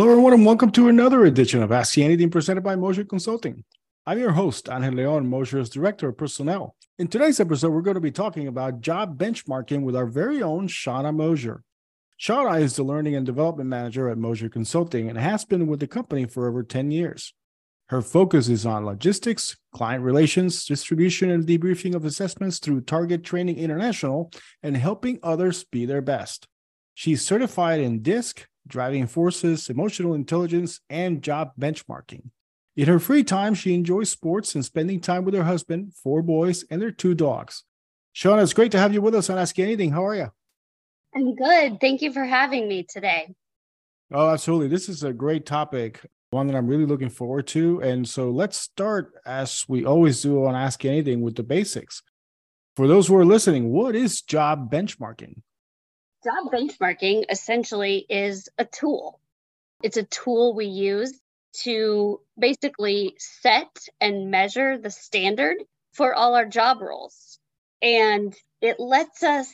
Hello, everyone, and welcome to another edition of Ask Anything presented by Moser Consulting. I'm your host, Angel Leon, Moser's Director of Personnel. In today's episode, we're going to be talking about job benchmarking with our very own Shauna Moser. Shauna is the Learning and Development Manager at Moser Consulting and has been with the company for over 10 years. Her focus is on logistics, client relations, distribution, and debriefing of assessments through Target Training International and helping others be their best. She's certified in DISC, driving forces, emotional intelligence, and job benchmarking. In her free time, she enjoys sports and spending time with her husband, four boys, and their two dogs. Shauna, it's great to have you with us on Ask Anything. How are you? I'm good. Thank you for having me today. Oh, absolutely. This is a great topic, one that I'm really looking forward to. And so let's start, as we always do on Ask Anything, with the basics. For those who are listening, what is job benchmarking? Job benchmarking essentially is a tool. It's a tool we use to basically set and measure the standard for all our job roles. And it lets us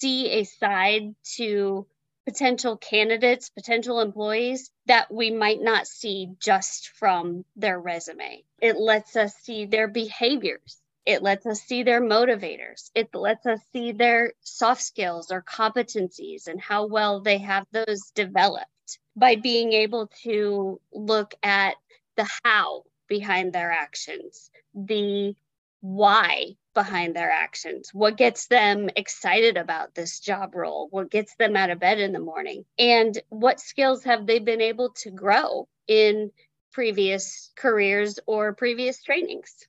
see a side to potential candidates, potential employees that we might not see just from their resume. It lets us see their behaviors it lets us see their motivators. It lets us see their soft skills or competencies and how well they have those developed by being able to look at the how behind their actions, the why behind their actions, what gets them excited about this job role, what gets them out of bed in the morning, and what skills have they been able to grow in previous careers or previous trainings.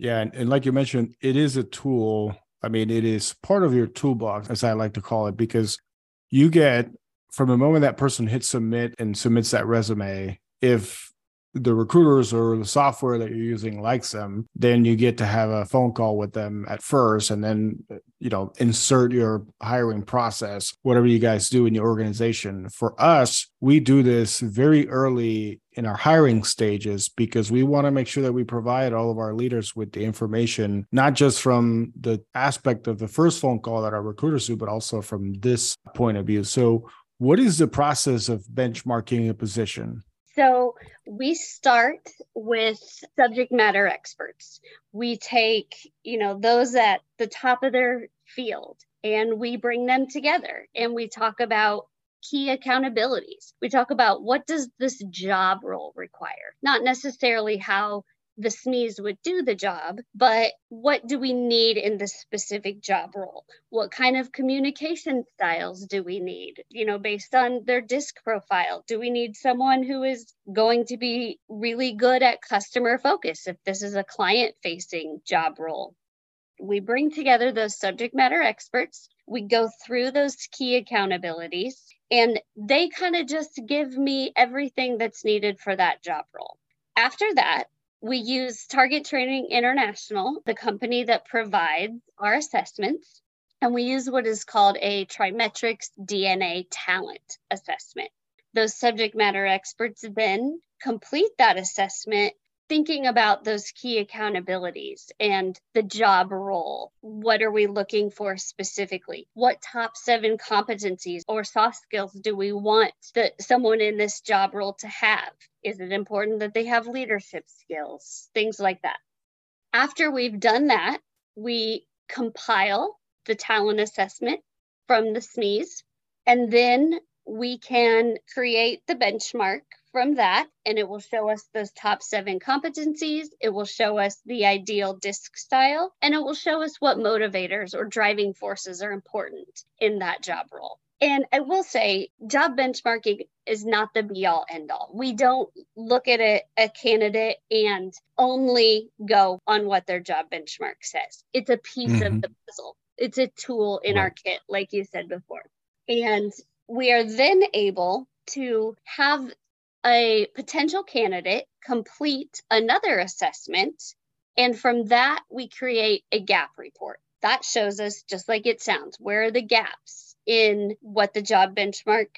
Yeah, and, and like you mentioned, it is a tool. I mean, it is part of your toolbox, as I like to call it, because you get from the moment that person hits submit and submits that resume, if the recruiters or the software that you're using likes them, then you get to have a phone call with them at first and then, you know, insert your hiring process, whatever you guys do in your organization. For us, we do this very early in our hiring stages because we want to make sure that we provide all of our leaders with the information, not just from the aspect of the first phone call that our recruiters do, but also from this point of view. So, what is the process of benchmarking a position? So we start with subject matter experts. We take, you know, those at the top of their field and we bring them together and we talk about key accountabilities. We talk about what does this job role require? Not necessarily how the SMEs would do the job, but what do we need in this specific job role? What kind of communication styles do we need? You know, based on their disc profile, do we need someone who is going to be really good at customer focus if this is a client facing job role? We bring together those subject matter experts. We go through those key accountabilities, and they kind of just give me everything that's needed for that job role. After that, we use Target Training International, the company that provides our assessments, and we use what is called a TriMetrix DNA talent assessment. Those subject matter experts then complete that assessment thinking about those key accountabilities and the job role. What are we looking for specifically? What top seven competencies or soft skills do we want that someone in this job role to have? Is it important that they have leadership skills? Things like that. After we've done that, we compile the talent assessment from the SMEs, and then we can create the benchmark from that and it will show us those top seven competencies. It will show us the ideal disc style and it will show us what motivators or driving forces are important in that job role. And I will say, job benchmarking is not the be all end all. We don't look at a, a, candidate and only go on what their job benchmark says. It's a piece mm-hmm. of the puzzle, it's a tool in right. our kit, like you said before. And we are then able to have a potential candidate complete another assessment. And from that, we create a gap report. That shows us, just like it sounds, where are the gaps in what the job benchmark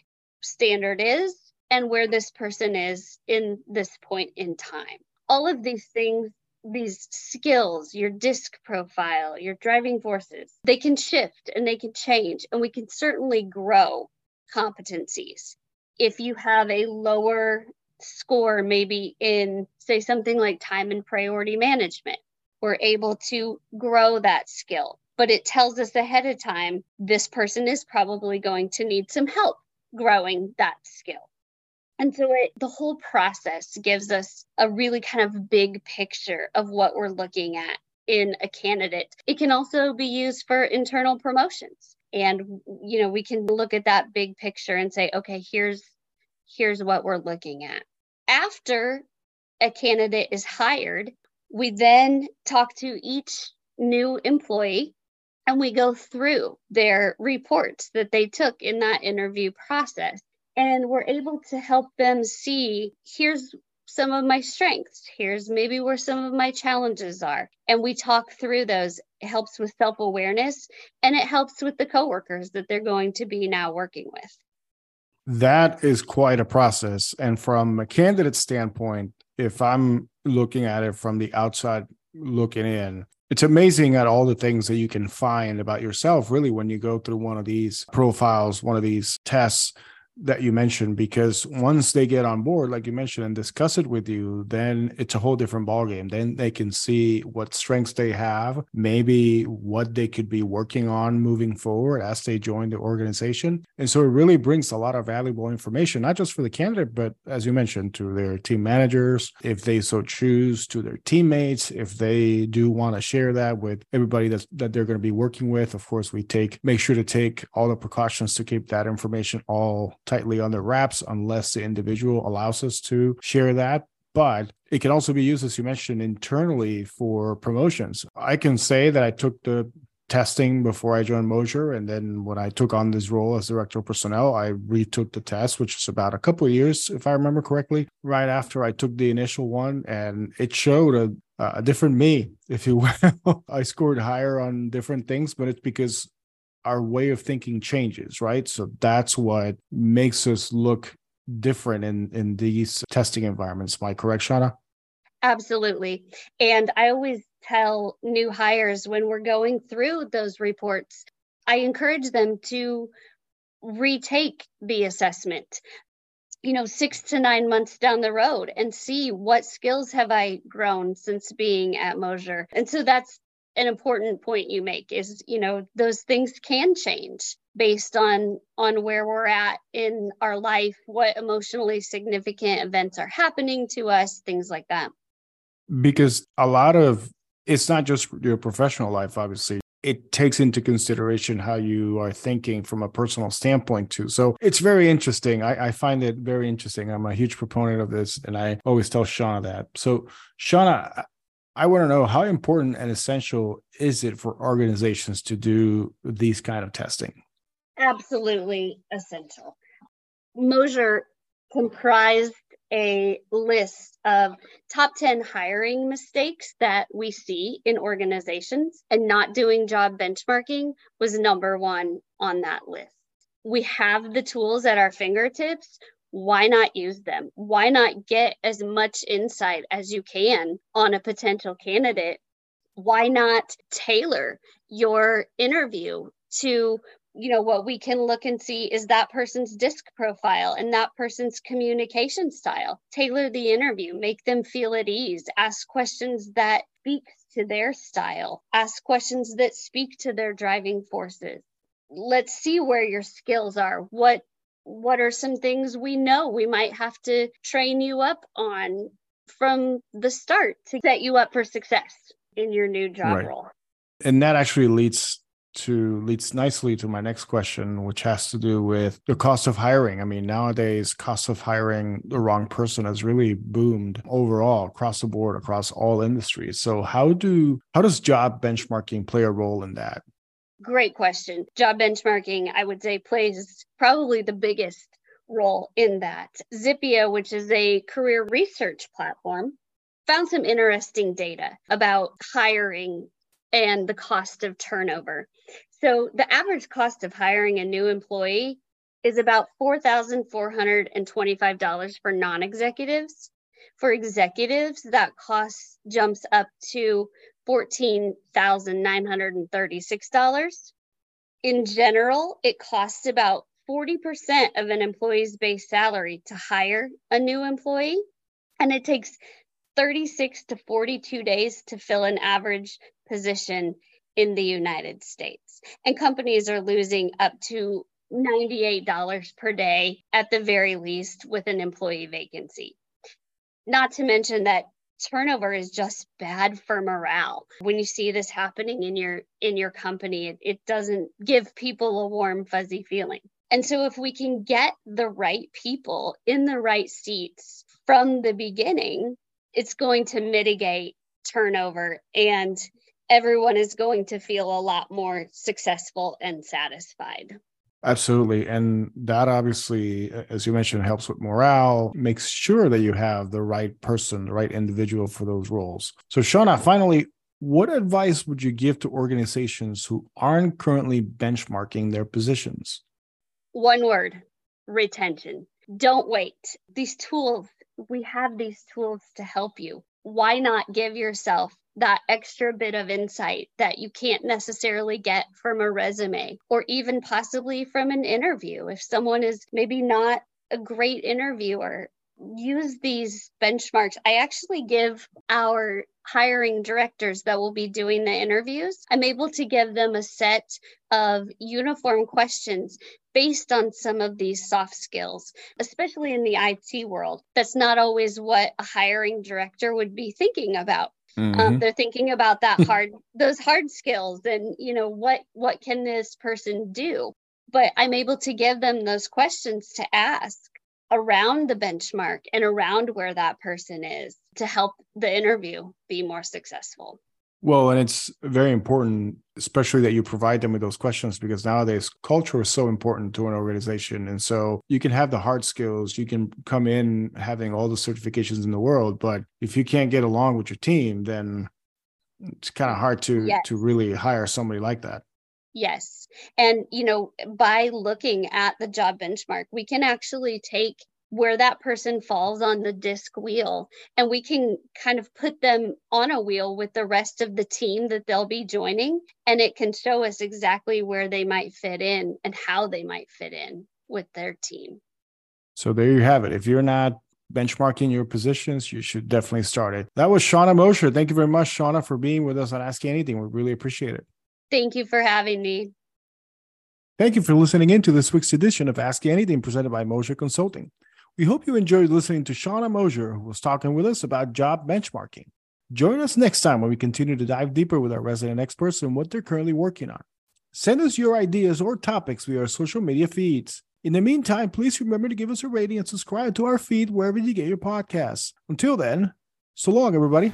standard is and where this person is in this point in time. All of these things, these skills, your disc profile, your driving forces, they can shift and they can change, and we can certainly grow competencies if you have a lower score, maybe in, say, something like time and priority management, we're able to grow that skill. But it tells us ahead of time this person is probably going to need some help growing that skill. And so it, the whole process gives us a really kind of big picture of what we're looking at in a candidate. It can also be used for internal promotions. And you know, we can look at that big picture and say, okay, here's here's what we're looking at. After a candidate is hired, we then talk to each new employee and we go through their reports that they took in that interview process. And we're able to help them see here's some of my strengths, here's maybe where some of my challenges are. And we talk through those. It helps with self awareness and it helps with the coworkers that they're going to be now working with. That is quite a process. And from a candidate standpoint, if I'm looking at it from the outside looking in, it's amazing at all the things that you can find about yourself really when you go through one of these profiles, one of these tests that you mentioned because once they get on board like you mentioned and discuss it with you then it's a whole different ballgame. Then they can see what strengths they have maybe what they could be working on moving forward as they join the organization. And so it really brings a lot of valuable information not just for the candidate but as you mentioned to their team managers if they so choose to their teammates if they do want to share that with everybody that's, that they're going to be working with. Of course we take make sure to take all the precautions to keep that information all tightly under wraps unless the individual allows us to share that. But it can also be used, as you mentioned, internally for promotions. I can say that I took the testing before I joined Moser. And then when I took on this role as director of personnel, I retook the test, which was about a couple of years, if I remember correctly, right after I took the initial one. And it showed a, a different me, if you will. I scored higher on different things, but it's because our way of thinking changes, right? So that's what makes us look different in in these testing environments. Am I correct, Shauna? Absolutely. And I always tell new hires when we're going through those reports, I encourage them to retake the assessment you know 6 to 9 months down the road and see what skills have I grown since being at Moser. And so that's an important point you make is you know those things can change based on on where we're at in our life what emotionally significant events are happening to us things like that because a lot of it's not just your professional life obviously it takes into consideration how you are thinking from a personal standpoint too. So it's very interesting. I, I, find it very interesting. I'm a huge proponent of this, and I always tell Shauna that. So Shauna, I want to know how important and essential is it for organizations to do these kind of testing? Absolutely essential. Moser comprised a list of top 10 hiring mistakes that we see in organizations, and not doing job benchmarking was number one on that list. We have the tools at our fingertips why not use them? Why not get as much insight as you can on a potential candidate? Why not tailor your interview to you know what we can look and see is that person's disc profile and that person's communication style tailor the interview make them feel at ease ask questions that speak to their style ask questions that speak to their driving forces let's see where your skills are what what are some things we know we might have to train you up on from the start to set you up for success in your new job right. role? And that actually leads to leads nicely to my next question which has to do with the cost of hiring. I mean nowadays cost of hiring the wrong person has really boomed overall across the board across all industries. So how do how does job benchmarking play a role in that Great question. Job benchmarking, I would say, plays probably the biggest role in that. Zippia, which is a career research platform, found some interesting data about hiring and the cost of turnover. So, the average cost of hiring a new employee is about $4,425 for non executives. For executives, that cost jumps up to $14,936. In general, it costs about 40% of an employee's base salary to hire a new employee, and it takes 36 to 42 days to fill an average position in the United States. And companies are losing up to $98 per day at the very least with an employee vacancy. Not to mention that turnover is just bad for morale. When you see this happening in your in your company it, it doesn't give people a warm fuzzy feeling. And so if we can get the right people in the right seats from the beginning it's going to mitigate turnover and everyone is going to feel a lot more successful and satisfied Absolutely. And that obviously, as you mentioned, helps with morale, makes sure that you have the right person, the right individual for those roles. So, Shauna, finally, what advice would you give to organizations who aren't currently benchmarking their positions? One word retention. Don't wait. These tools, we have these tools to help you. Why not give yourself that extra bit of insight that you can't necessarily get from a resume or even possibly from an interview. If someone is maybe not a great interviewer, use these benchmarks. I actually give our hiring directors that will be doing the interviews, I'm able to give them a set of uniform questions based on some of these soft skills, especially in the IT world. That's not always what a hiring director would be thinking about. Um, mm-hmm. Um, they're thinking about that hard, those hard skills, and you know what what can this person do? But I'm able to give them those questions to ask around the benchmark and around where that person is to help the interview be more successful. Well, and it's very important, especially that you provide them with those questions because nowadays culture is so important to an organization. And so you can have the hard skills, you can come in having all the certifications in the world, but if you can't get along with your team, then it's kind of hard to yes. to really hire somebody like that. Yes. And you know, by looking at the job benchmark, we can actually take where that person falls on the disc wheel and we can kind of put them on a wheel with the rest of the team that they'll be joining and it can show us exactly where they might fit in and how they might fit in with their team. So there you have it. If you're not benchmarking your positions you should definitely start it. That was shauna moser. Thank you very much shauna for being with us on ask anything. We really appreciate it. Thank you for having me. Thank you for listening in to this week's edition of Ask Anything presented by Moser Consulting. We hope you enjoyed listening to Shauna Moser, who was talking with us about job benchmarking. Join us next time when we continue to dive deeper with our resident experts and what they're currently working on. Send us your ideas or topics via our social media feeds. In the meantime, please remember to give us a rating and subscribe to our feed wherever you get your podcasts. Until then, so long, everybody.